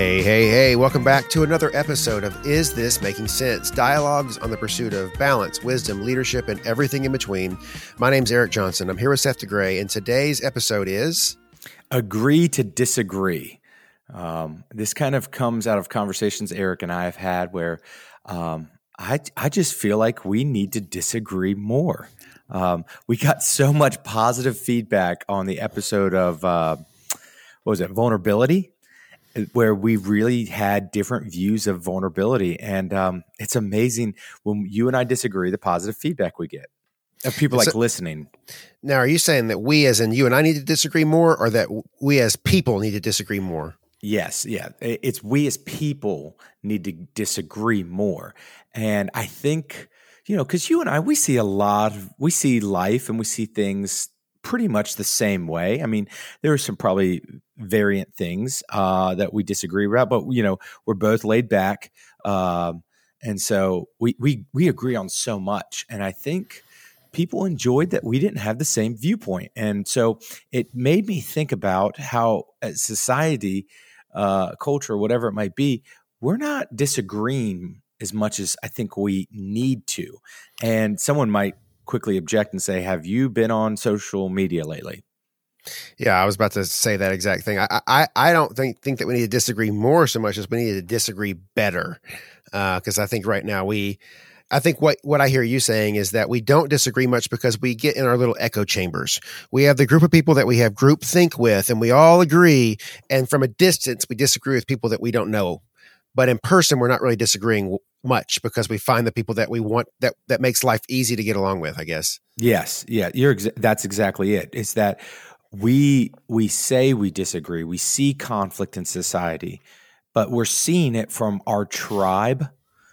Hey, hey, hey, welcome back to another episode of Is This Making Sense? Dialogues on the pursuit of balance, wisdom, leadership, and everything in between. My name's Eric Johnson. I'm here with Seth DeGray, and today's episode is Agree to Disagree. Um, this kind of comes out of conversations Eric and I have had where um, I, I just feel like we need to disagree more. Um, we got so much positive feedback on the episode of, uh, what was it, vulnerability? Where we really had different views of vulnerability. And um, it's amazing when you and I disagree, the positive feedback we get of people like listening. Now, are you saying that we, as in you and I, need to disagree more, or that we as people need to disagree more? Yes, yeah. It's we as people need to disagree more. And I think, you know, because you and I, we see a lot, of, we see life and we see things pretty much the same way. I mean, there are some probably variant things uh, that we disagree about, but you know, we're both laid back, um, and so we we we agree on so much. And I think people enjoyed that we didn't have the same viewpoint, and so it made me think about how society, uh, culture, whatever it might be, we're not disagreeing as much as I think we need to. And someone might quickly object and say, "Have you been on social media lately?" Yeah, I was about to say that exact thing. I I, I don't think think that we need to disagree more so much as we need to disagree better, because uh, I think right now we. I think what, what I hear you saying is that we don't disagree much because we get in our little echo chambers. We have the group of people that we have group think with, and we all agree. And from a distance, we disagree with people that we don't know. But in person, we're not really disagreeing much because we find the people that we want that that makes life easy to get along with. I guess. Yes. Yeah. You're. That's exactly it. It's that we we say we disagree we see conflict in society but we're seeing it from our tribe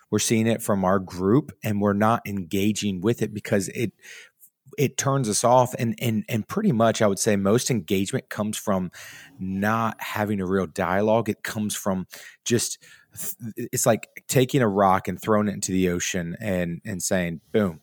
we're seeing it from our group and we're not engaging with it because it it turns us off and and and pretty much i would say most engagement comes from not having a real dialogue it comes from just it's like taking a rock and throwing it into the ocean and and saying boom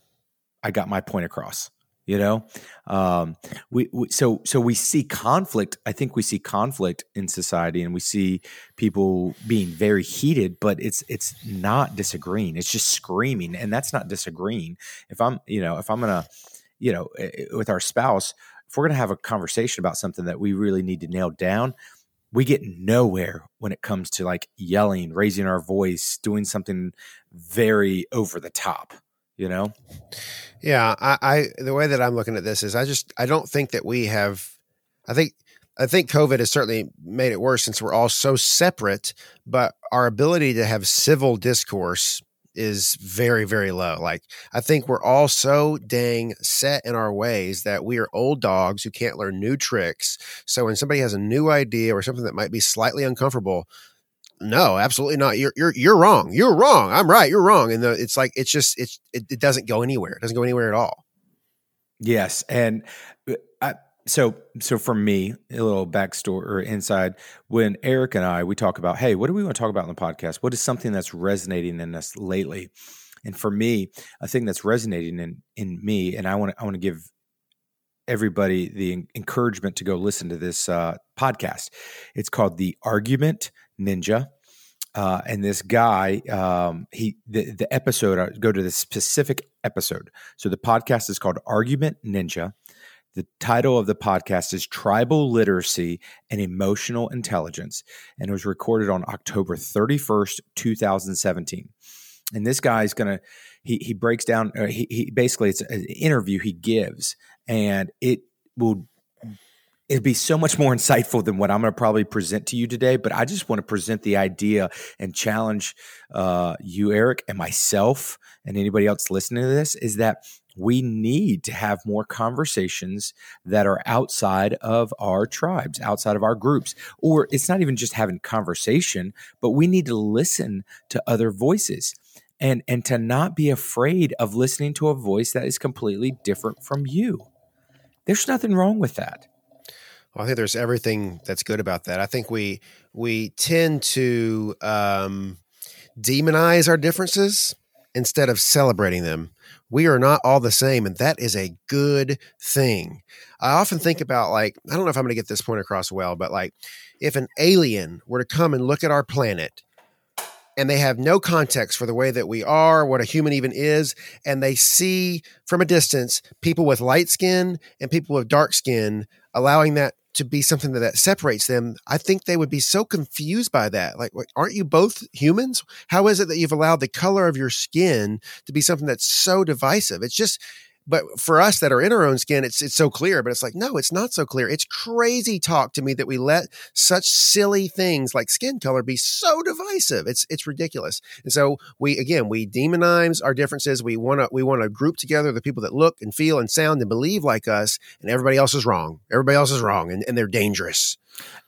i got my point across you know? Um, we, we, so so we see conflict i think we see conflict in society and we see people being very heated but it's it's not disagreeing. It's just screaming and that's not disagreeing. If i'm you know if i'm gonna you know eh, eh, with our spouse if we're gonna have a conversation about something that we really need to nail down we get nowhere when it comes to like yelling raising our voice doing something very over the top you know? Yeah I, I the way that i'm looking at this is i just i don't think that we have i think i think covid has certainly made it worse since we're all so separate but our ability to have civil discourse is very very low like i think we're all so dang set in our ways that we are old dogs who can't learn new tricks so when somebody has a new idea or something that might be slightly uncomfortable no, absolutely not. You're you're you're wrong. You're wrong. I'm right. You're wrong. And the, it's like it's just it's it, it, doesn't go anywhere. It doesn't go anywhere at all. Yes, and uh, so so for me, a little backstory or inside when Eric and I we talk about, hey, what do we want to talk about in the podcast? What is something that's resonating in us lately? And for me, a thing that's resonating in in me, and I want to I want to give everybody the encouragement to go listen to this uh, podcast. It's called the Argument Ninja. Uh, and this guy, um, he the, the episode, I uh, go to the specific episode. So the podcast is called Argument Ninja. The title of the podcast is Tribal Literacy and Emotional Intelligence, and it was recorded on October 31st, 2017. And this guy is going to, he, he breaks down, uh, he, he basically, it's an interview he gives, and it will it'd be so much more insightful than what I'm going to probably present to you today. But I just want to present the idea and challenge uh, you, Eric, and myself, and anybody else listening to this is that we need to have more conversations that are outside of our tribes, outside of our groups. Or it's not even just having conversation, but we need to listen to other voices. And, and to not be afraid of listening to a voice that is completely different from you. There's nothing wrong with that. Well, I think there's everything that's good about that. I think we we tend to um, demonize our differences, instead of celebrating them. We are not all the same, and that is a good thing. I often think about, like, I don't know if I'm going to get this point across well, but like, if an alien were to come and look at our planet and they have no context for the way that we are, what a human even is, and they see from a distance people with light skin and people with dark skin, allowing that to be something that, that separates them, I think they would be so confused by that. Like, aren't you both humans? How is it that you've allowed the color of your skin to be something that's so divisive? It's just, but for us that are in our own skin, it's it's so clear. But it's like, no, it's not so clear. It's crazy talk to me that we let such silly things like skin color be so divisive. It's it's ridiculous. And so we again we demonize our differences. We want to we want to group together the people that look and feel and sound and believe like us, and everybody else is wrong. Everybody else is wrong, and, and they're dangerous.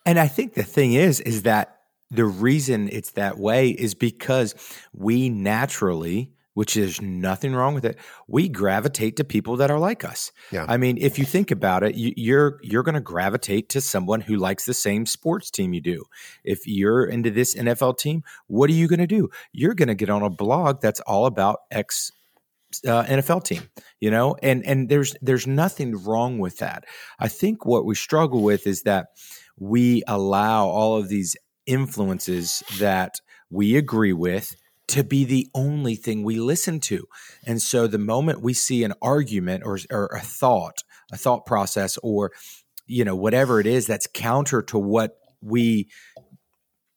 And I think the thing is, is that the reason it's that way is because we naturally which is nothing wrong with it. We gravitate to people that are like us. Yeah. I mean, if you think about it, you, you're you're going to gravitate to someone who likes the same sports team you do. If you're into this NFL team, what are you going to do? You're going to get on a blog that's all about X uh, NFL team, you know, and and there's there's nothing wrong with that. I think what we struggle with is that we allow all of these influences that we agree with to be the only thing we listen to. And so the moment we see an argument or, or a thought, a thought process, or you know whatever it is that's counter to what we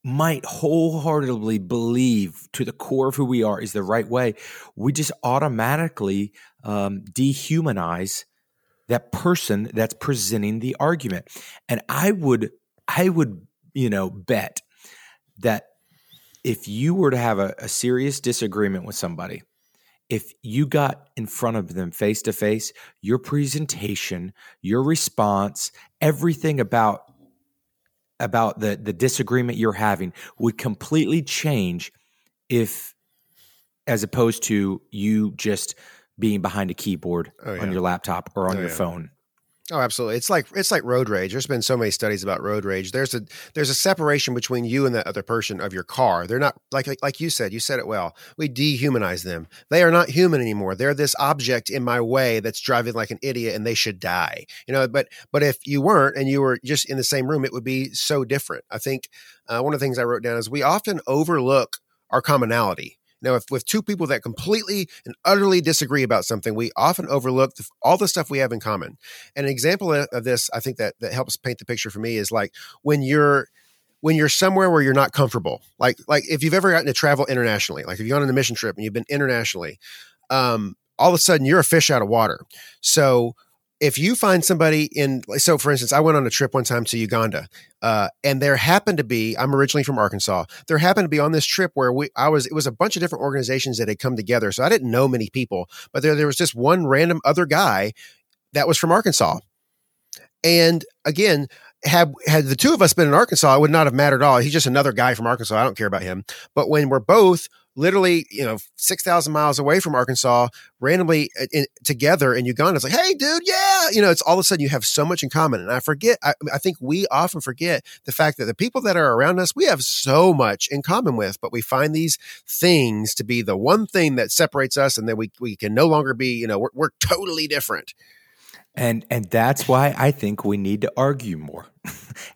might wholeheartedly believe to the core of who we are is the right way, we just automatically um, dehumanize that person that's presenting the argument. And I would, I would, you know, bet that if you were to have a, a serious disagreement with somebody, if you got in front of them face to face, your presentation, your response, everything about about the the disagreement you're having would completely change if as opposed to you just being behind a keyboard oh, yeah. on your laptop or on oh, your yeah. phone. Oh, absolutely. It's like it's like road rage. There's been so many studies about road rage. There's a there's a separation between you and the other person of your car. They're not like like, like you said. You said it well. We dehumanize them. They are not human anymore. They're this object in my way that's driving like an idiot, and they should die. You know. But but if you weren't and you were just in the same room, it would be so different. I think uh, one of the things I wrote down is we often overlook our commonality now, if with two people that completely and utterly disagree about something, we often overlook the, all the stuff we have in common. And an example of this, I think that that helps paint the picture for me is like when you're when you're somewhere where you're not comfortable. Like like if you've ever gotten to travel internationally, like if you've gone on a mission trip and you've been internationally, um, all of a sudden you're a fish out of water. So if you find somebody in so for instance i went on a trip one time to uganda uh, and there happened to be i'm originally from arkansas there happened to be on this trip where we i was it was a bunch of different organizations that had come together so i didn't know many people but there, there was just one random other guy that was from arkansas. And again had had the two of us been in arkansas it would not have mattered at all he's just another guy from arkansas i don't care about him but when we're both literally, you know, 6,000 miles away from Arkansas, randomly uh, in, together in Uganda. It's like, hey, dude, yeah. You know, it's all of a sudden you have so much in common. And I forget, I, I think we often forget the fact that the people that are around us, we have so much in common with, but we find these things to be the one thing that separates us and that we, we can no longer be, you know, we're, we're totally different and and that's why I think we need to argue more.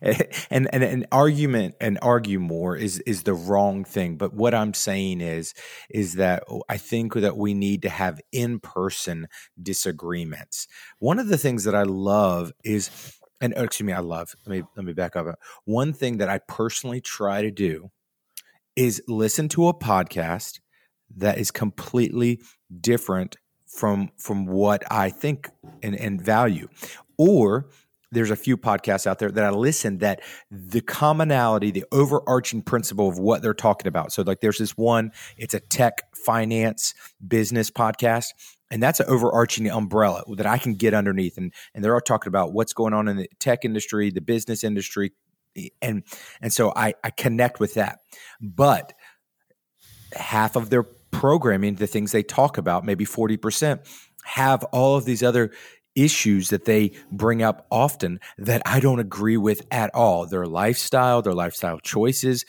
and, and an argument and argue more is is the wrong thing. But what I'm saying is is that I think that we need to have in person disagreements. One of the things that I love is, and oh, excuse me, I love. Let me let me back up. One thing that I personally try to do is listen to a podcast that is completely different from from what I think and, and value. Or there's a few podcasts out there that I listen that the commonality, the overarching principle of what they're talking about. So like there's this one, it's a tech finance business podcast. And that's an overarching umbrella that I can get underneath. And and they're all talking about what's going on in the tech industry, the business industry. And and so I, I connect with that. But half of their programming, the things they talk about, maybe 40%, have all of these other issues that they bring up often that I don't agree with at all. Their lifestyle, their lifestyle choices.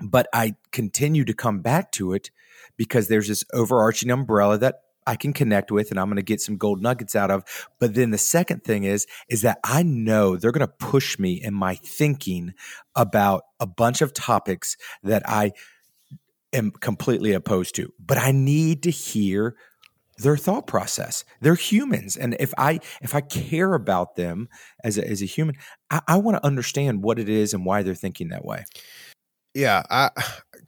But I continue to come back to it because there's this overarching umbrella that I can connect with and I'm going to get some gold nuggets out of. But then the second thing is is that I know they're going to push me in my thinking about a bunch of topics that I am completely opposed to. But I need to hear their thought process. They're humans, and if I if I care about them as a, as a human, I, I want to understand what it is and why they're thinking that way. Yeah, I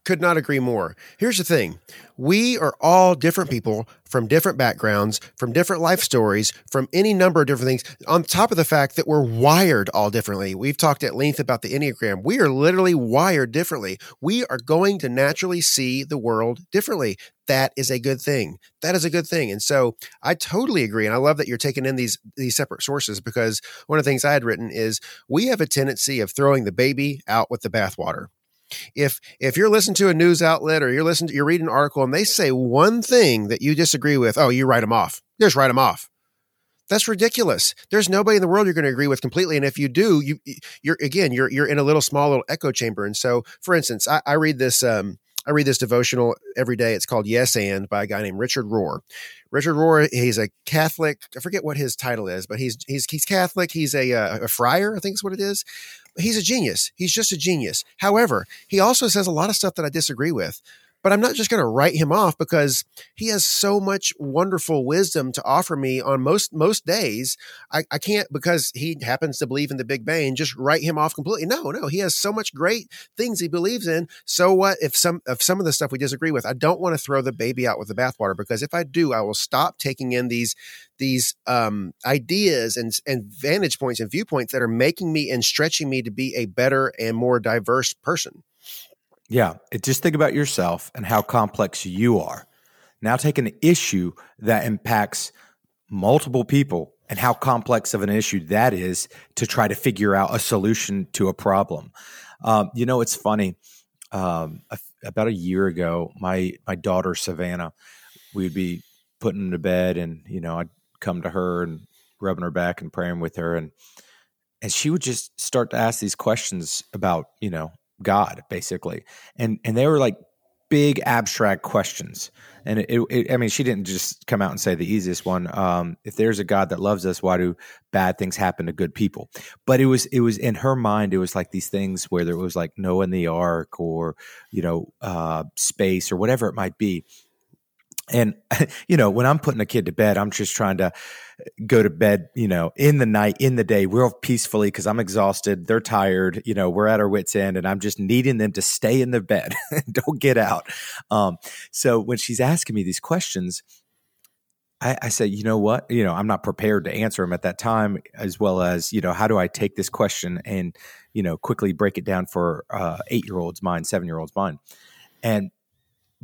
could not agree more. Here's the thing we are all different people from different backgrounds, from different life stories, from any number of different things, on top of the fact that we're wired all differently. We've talked at length about the Enneagram. We are literally wired differently. We are going to naturally see the world differently. That is a good thing. That is a good thing. And so I totally agree. And I love that you're taking in these these separate sources because one of the things I had written is we have a tendency of throwing the baby out with the bathwater if if you're listening to a news outlet or you're listening to, you're reading an article and they say one thing that you disagree with, oh, you write them off. Just write them off. That's ridiculous. There's nobody in the world you're going to agree with completely, and if you do, you you're again you're you're in a little small little echo chamber. And so, for instance, I, I read this um, I read this devotional every day. It's called Yes and by a guy named Richard Rohr. Richard Rohr, he's a Catholic. I forget what his title is, but he's he's he's Catholic. He's a uh, a friar, I think is what it is he's a genius. He's just a genius. However, he also says a lot of stuff that I disagree with. But I'm not just going to write him off because he has so much wonderful wisdom to offer me on most most days. I, I can't because he happens to believe in the Big Bang just write him off completely. No, no, he has so much great things he believes in. So what if some some of the stuff we disagree with? I don't want to throw the baby out with the bathwater because if I do, I will stop taking in these these um, ideas and and vantage points and viewpoints that are making me and stretching me to be a better and more diverse person. Yeah. Just think about yourself and how complex you are. Now take an issue that impacts multiple people and how complex of an issue that is to try to figure out a solution to a problem. Um, you know, it's funny. Um, a, about a year ago, my my daughter Savannah, we'd be putting to bed, and you know, I'd come to her and rubbing her back and praying with her, and and she would just start to ask these questions about you know God, basically, and and they were like big abstract questions. And it, it, I mean, she didn't just come out and say the easiest one. Um, if there's a God that loves us, why do bad things happen to good people? But it was, it was in her mind. It was like these things where there was like Noah in the Ark, or you know, uh, space, or whatever it might be. And you know, when I'm putting a kid to bed, I'm just trying to go to bed, you know, in the night, in the day, real peacefully because I'm exhausted. They're tired. You know, we're at our wits' end, and I'm just needing them to stay in the bed, don't get out. Um, so when she's asking me these questions, I, I say, you know what? You know, I'm not prepared to answer them at that time, as well as you know, how do I take this question and you know quickly break it down for uh, eight year olds' mind, seven year olds' mind, and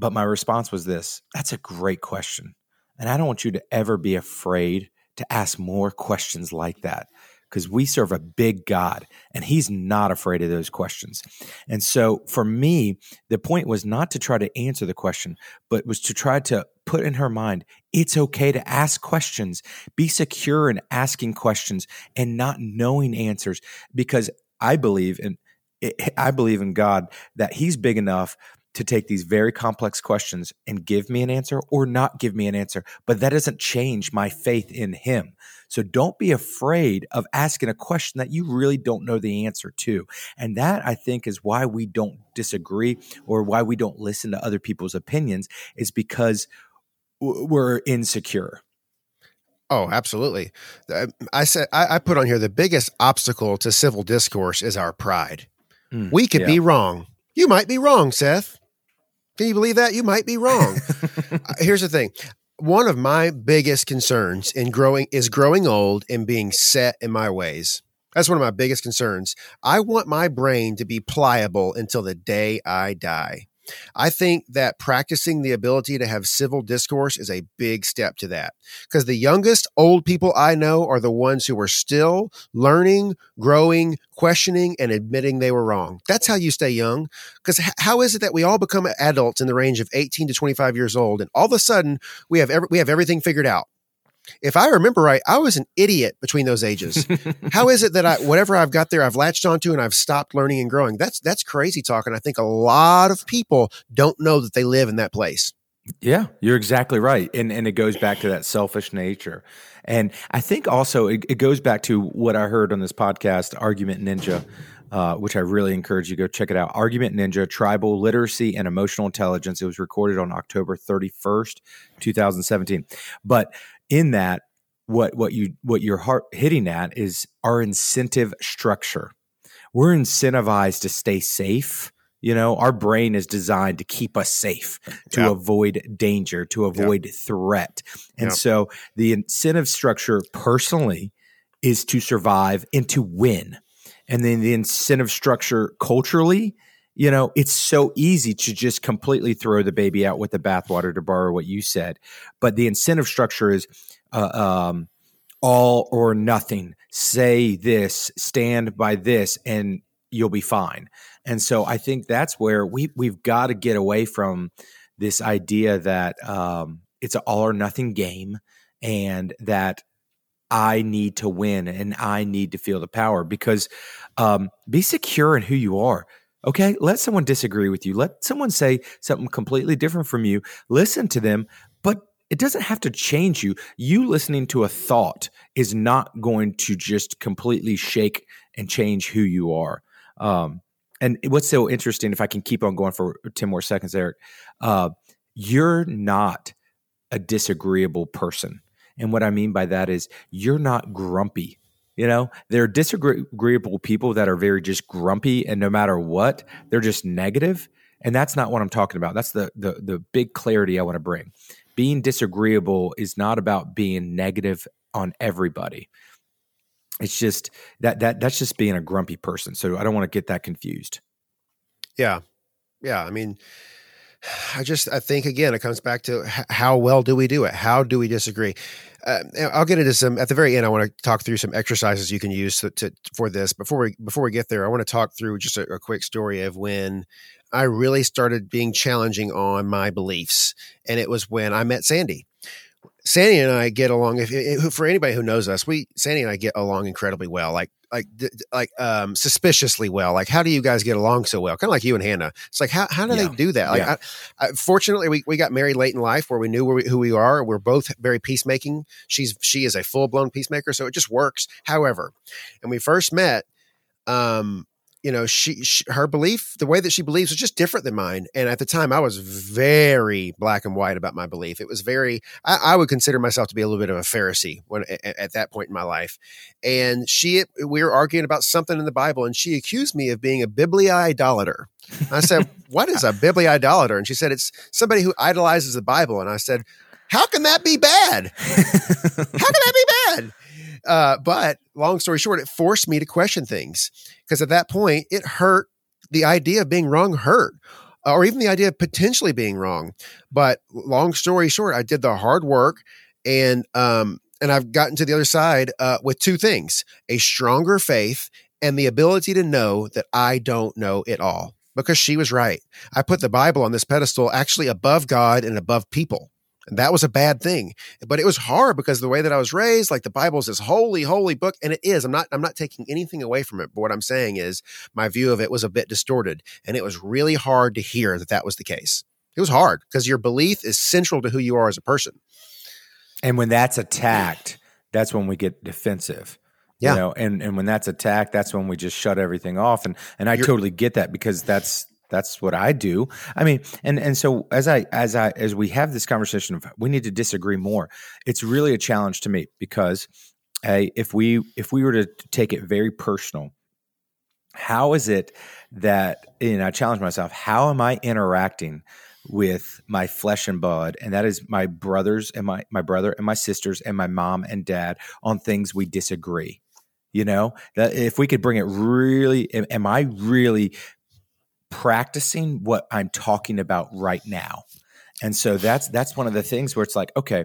but my response was this: That's a great question. And I don't want you to ever be afraid to ask more questions like that because we serve a big God and he's not afraid of those questions. And so for me, the point was not to try to answer the question, but was to try to put in her mind, it's okay to ask questions, be secure in asking questions and not knowing answers because I believe in I believe in God that he's big enough to take these very complex questions and give me an answer or not give me an answer. But that doesn't change my faith in Him. So don't be afraid of asking a question that you really don't know the answer to. And that I think is why we don't disagree or why we don't listen to other people's opinions is because we're insecure. Oh, absolutely. I said I, put on here the biggest obstacle to civil discourse is our pride. Mm, we could yeah. be wrong. You might be wrong, Seth. Can you believe that? You might be wrong. uh, here's the thing. One of my biggest concerns in growing is growing old and being set in my ways. That's one of my biggest concerns. I want my brain to be pliable until the day I die. I think that practicing the ability to have civil discourse is a big step to that. Because the youngest old people I know are the ones who are still learning, growing, questioning, and admitting they were wrong. That's how you stay young. Because how is it that we all become adults in the range of 18 to 25 years old, and all of a sudden we have every, we have everything figured out? If I remember right, I was an idiot between those ages. How is it that I whatever I've got there, I've latched onto and I've stopped learning and growing? That's that's crazy talk. And I think a lot of people don't know that they live in that place. Yeah, you're exactly right. And and it goes back to that selfish nature. And I think also it, it goes back to what I heard on this podcast, Argument Ninja, uh, which I really encourage you to go check it out. Argument Ninja, Tribal Literacy and Emotional Intelligence. It was recorded on October 31st, 2017. But in that, what what you what you're heart hitting at is our incentive structure. We're incentivized to stay safe you know, our brain is designed to keep us safe, to yeah. avoid danger, to avoid yeah. threat. And yeah. so the incentive structure personally is to survive and to win. And then the incentive structure culturally, you know, it's so easy to just completely throw the baby out with the bathwater to borrow what you said. But the incentive structure is uh, um, all or nothing. Say this, stand by this, and you'll be fine. And so I think that's where we we've got to get away from this idea that um, it's an all or nothing game and that I need to win and I need to feel the power because um, be secure in who you are. Okay, let someone disagree with you. Let someone say something completely different from you. Listen to them, but it doesn't have to change you. You listening to a thought is not going to just completely shake and change who you are. Um, and what's so interesting, if I can keep on going for 10 more seconds, Eric, uh, you're not a disagreeable person. And what I mean by that is you're not grumpy. You know, there are disagreeable people that are very just grumpy, and no matter what, they're just negative. And that's not what I'm talking about. That's the the the big clarity I want to bring. Being disagreeable is not about being negative on everybody it's just that that that's just being a grumpy person. So I don't want to get that confused. Yeah, yeah. I mean, I just I think again it comes back to how well do we do it? How do we disagree? Uh, I'll get into some at the very end. I want to talk through some exercises you can use to, to for this. Before we before we get there, I want to talk through just a, a quick story of when I really started being challenging on my beliefs, and it was when I met Sandy. Sandy and I get along. If, if, for anybody who knows us, we Sandy and I get along incredibly well. Like like like um suspiciously well. Like how do you guys get along so well? Kind of like you and Hannah. It's like how how do yeah. they do that? Like yeah. I, I, fortunately we, we got married late in life where we knew where we, who we are. We're both very peacemaking. She's she is a full blown peacemaker, so it just works. However, and we first met, um, you know, she, she, her belief, the way that she believes was just different than mine. And at the time, I was very black and white about my belief. It was very, I, I would consider myself to be a little bit of a Pharisee when at, at that point in my life. And she, we were arguing about something in the Bible, and she accused me of being a bibliidolater. I said, "What is a bibliidolater?" And she said, "It's somebody who idolizes the Bible." And I said, "How can that be bad? How can that be bad?" Uh, but long story short, it forced me to question things because at that point, it hurt. The idea of being wrong hurt, or even the idea of potentially being wrong. But long story short, I did the hard work, and um, and I've gotten to the other side uh, with two things: a stronger faith and the ability to know that I don't know it all. Because she was right. I put the Bible on this pedestal actually above God and above people. And that was a bad thing. But it was hard because the way that I was raised, like the Bible is this holy, holy book. And it is. I'm not, I'm not taking anything away from it. But what I'm saying is my view of it was a bit distorted. And it was really hard to hear that that was the case. It was hard because your belief is central to who you are as a person. And when that's attacked, that's when we get defensive. Yeah. You know, and, and when that's attacked, that's when we just shut everything off. And and I You're, totally get that because that's that's what I do. I mean, and and so as I as I as we have this conversation of we need to disagree more, it's really a challenge to me because hey, if we if we were to take it very personal, how is it that you know I challenge myself, how am I interacting with my flesh and blood? And that is my brothers and my my brother and my sisters and my mom and dad on things we disagree you know? That if we could bring it really am i really practicing what I'm talking about right now. And so that's that's one of the things where it's like, okay,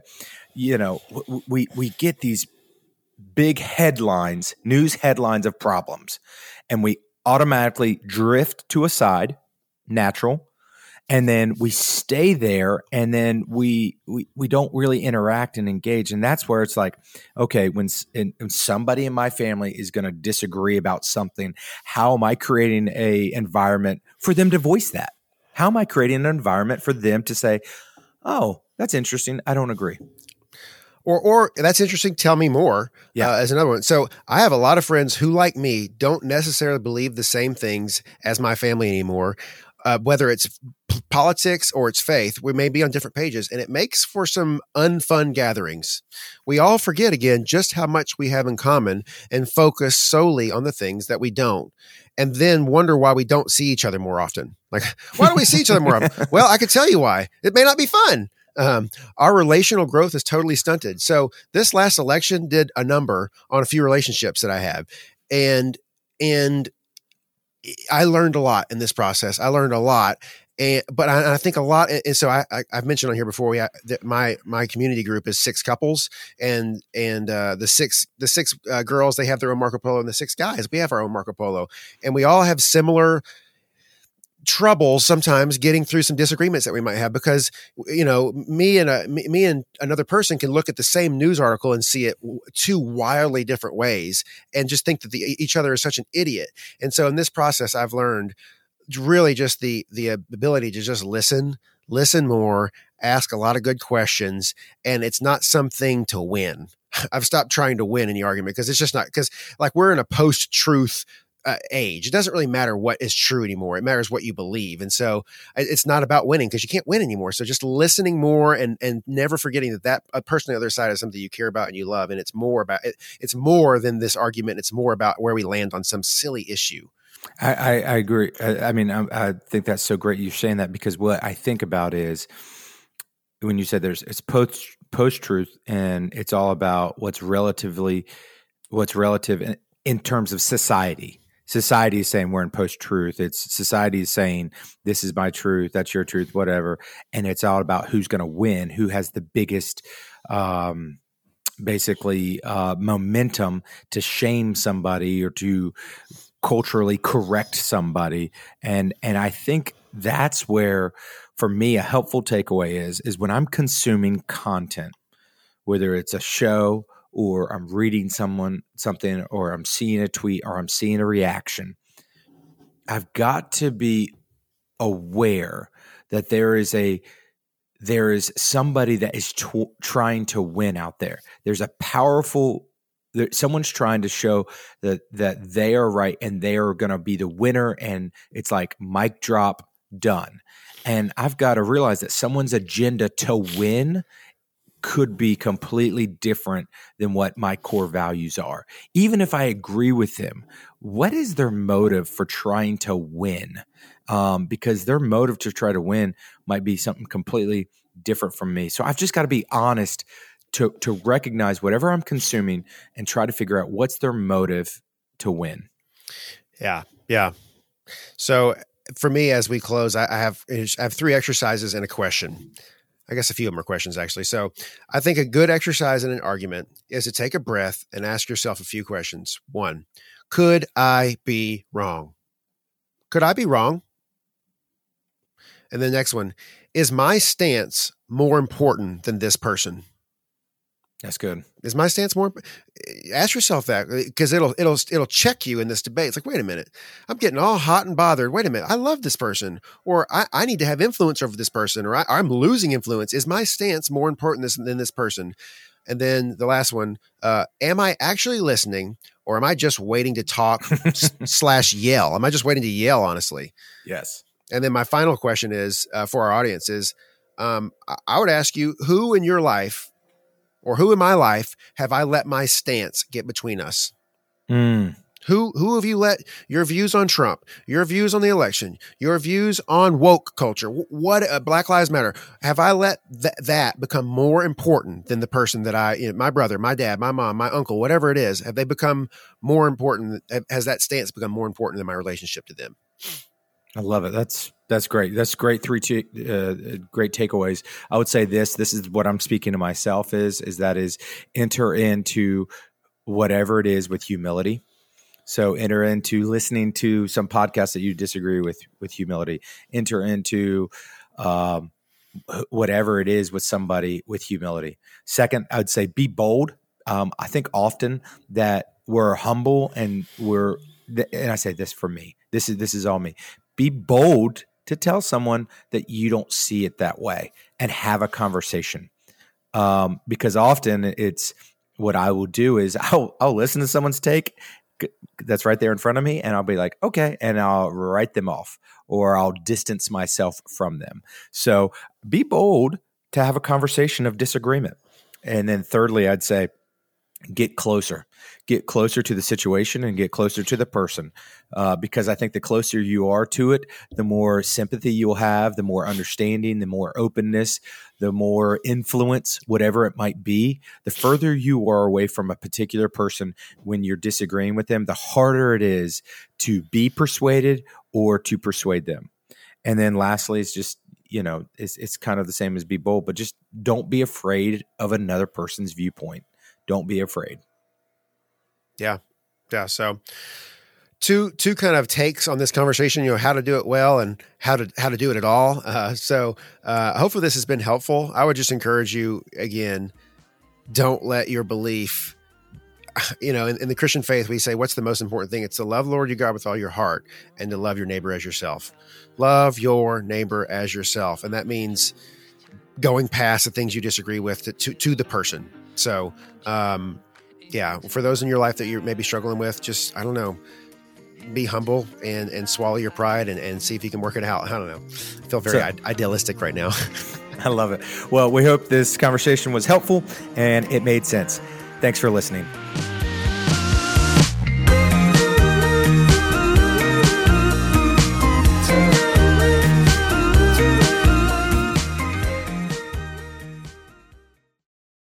you know, we we get these big headlines, news headlines of problems, and we automatically drift to a side, natural, and then we stay there and then we we, we don't really interact and engage and that's where it's like okay when, when somebody in my family is going to disagree about something how am i creating a environment for them to voice that how am i creating an environment for them to say oh, that's interesting. I don't agree. Or, or that's interesting. Tell me more. Yeah. Uh, as another one. So I have a lot of friends who, like me, don't necessarily believe the same things as my family anymore. Uh, whether it's p- politics or it's faith, we may be on different pages, and it makes for some unfun gatherings. We all forget again just how much we have in common and focus solely on the things that we don't, and then wonder why we don't see each other more often. Like, why don't we see each other more often? Well, I can tell you why. It may not be fun um, our relational growth is totally stunted. So this last election did a number on a few relationships that I have, and and I learned a lot in this process. I learned a lot. And, but I, I think a lot, and so I, I, have mentioned on here before. We that my my community group is six couples, and and uh, the six the six uh, girls they have their own Marco Polo, and the six guys we have our own Marco Polo, and we all have similar trouble sometimes getting through some disagreements that we might have because you know me and a, me, and another person can look at the same news article and see it two wildly different ways and just think that the, each other is such an idiot. And so in this process i've learned really just the the ability to just listen listen more ask a lot of good questions and it's not something to win. I've stopped trying to win any argument because it's just not because like we're in a post truth uh, age. It doesn't really matter what is true anymore. It matters what you believe. And so it's not about winning because you can't win anymore. So just listening more and and never forgetting that that a person on the other side is something you care about and you love. And it's more about it, it's more than this argument. It's more about where we land on some silly issue. I, I, I agree. I, I mean, I, I, think that's so great you're saying that because what I think about is when you said there's it's post post truth and it's all about what's relatively what's relative in, in terms of society society is saying we're in post truth. It's society is saying this is my truth, that's your truth, whatever. And it's all about who's going to win, who has the biggest, um, basically, uh, momentum to shame somebody or to culturally correct somebody. And and I think that's where, for me, a helpful takeaway is is when I'm consuming content, whether it's a show or I'm reading someone something or I'm seeing a tweet or I'm seeing a reaction, I've got to be aware that there is a there is somebody that is tw- trying to win out there. There's a powerful someone's trying to show that that they are right and they are going to be the winner and it's like mic drop done. And I've got to realize that someone's agenda to win could be completely different than what my core values are. Even if I agree with them, what is their motive for trying to win? Um, because their motive to try to win might be something completely different from me. So I've just got to be honest to to recognize whatever I'm consuming and try to figure out what's their motive to win. Yeah, yeah. So for me, as we close, I, have I have three exercises and a question. I guess a few of them are questions actually. So I think a good exercise in an argument is to take a breath and ask yourself a few questions. One, could I be wrong? Could I be wrong? And the next one, is my stance more important than this person? That's good. Is my stance more? Ask yourself that because it'll it'll it'll check you in this debate. It's like, wait a minute, I'm getting all hot and bothered. Wait a minute, I love this person, or I, I need to have influence over this person, or I, am losing influence. Is my stance more important than this person? And then the last one, uh, am I actually listening, or am I just waiting to talk slash yell? Am I just waiting to yell? Honestly, yes. And then my final question is uh, for our audience is, um, I would ask you, who in your life or who in my life have I let my stance get between us? Mm. Who who have you let your views on Trump, your views on the election, your views on woke culture, what uh, Black Lives Matter? Have I let th- that become more important than the person that I, you know, my brother, my dad, my mom, my uncle, whatever it is? Have they become more important? Has that stance become more important than my relationship to them? I love it. That's that's great. That's great. Three uh, great takeaways. I would say this. This is what I'm speaking to myself. Is is that is enter into whatever it is with humility. So enter into listening to some podcasts that you disagree with with humility. Enter into um, whatever it is with somebody with humility. Second, I would say be bold. Um, I think often that we're humble and we're and I say this for me. This is this is all me be bold to tell someone that you don't see it that way and have a conversation. Um, because often it's what I will do is I'll, I'll listen to someone's take that's right there in front of me and I'll be like, okay, and I'll write them off or I'll distance myself from them. So be bold to have a conversation of disagreement. And then thirdly, I'd say get closer get closer to the situation and get closer to the person uh, because i think the closer you are to it the more sympathy you'll have the more understanding the more openness the more influence whatever it might be. The further you are away from a particular person when you're disagreeing with them the harder it is to be persuaded or to persuade them. And then lastly it's just you know it's, it's kind of the same as be bold but just don't be afraid of another person's viewpoint don't be afraid. Yeah. Yeah. So two two kind of takes on this conversation, you know, how to do it well and how to how to do it at all. Uh, so uh, hopefully this has been helpful. I would just encourage you again, don't let your belief you know, in, in, the Christian faith, we say, what's the most important thing? It's to love Lord your God with all your heart and to love your neighbor as yourself. Love your neighbor as yourself. And that means going past the things you disagree with to, to, to the person. So, um, yeah, for those in your life that you're maybe struggling with, just I don't know, be humble and and swallow your pride and, and see if you can work it out. I don't know. I feel very so, idealistic right now. I love it. Well, we hope this conversation was helpful and it made sense. Thanks for listening.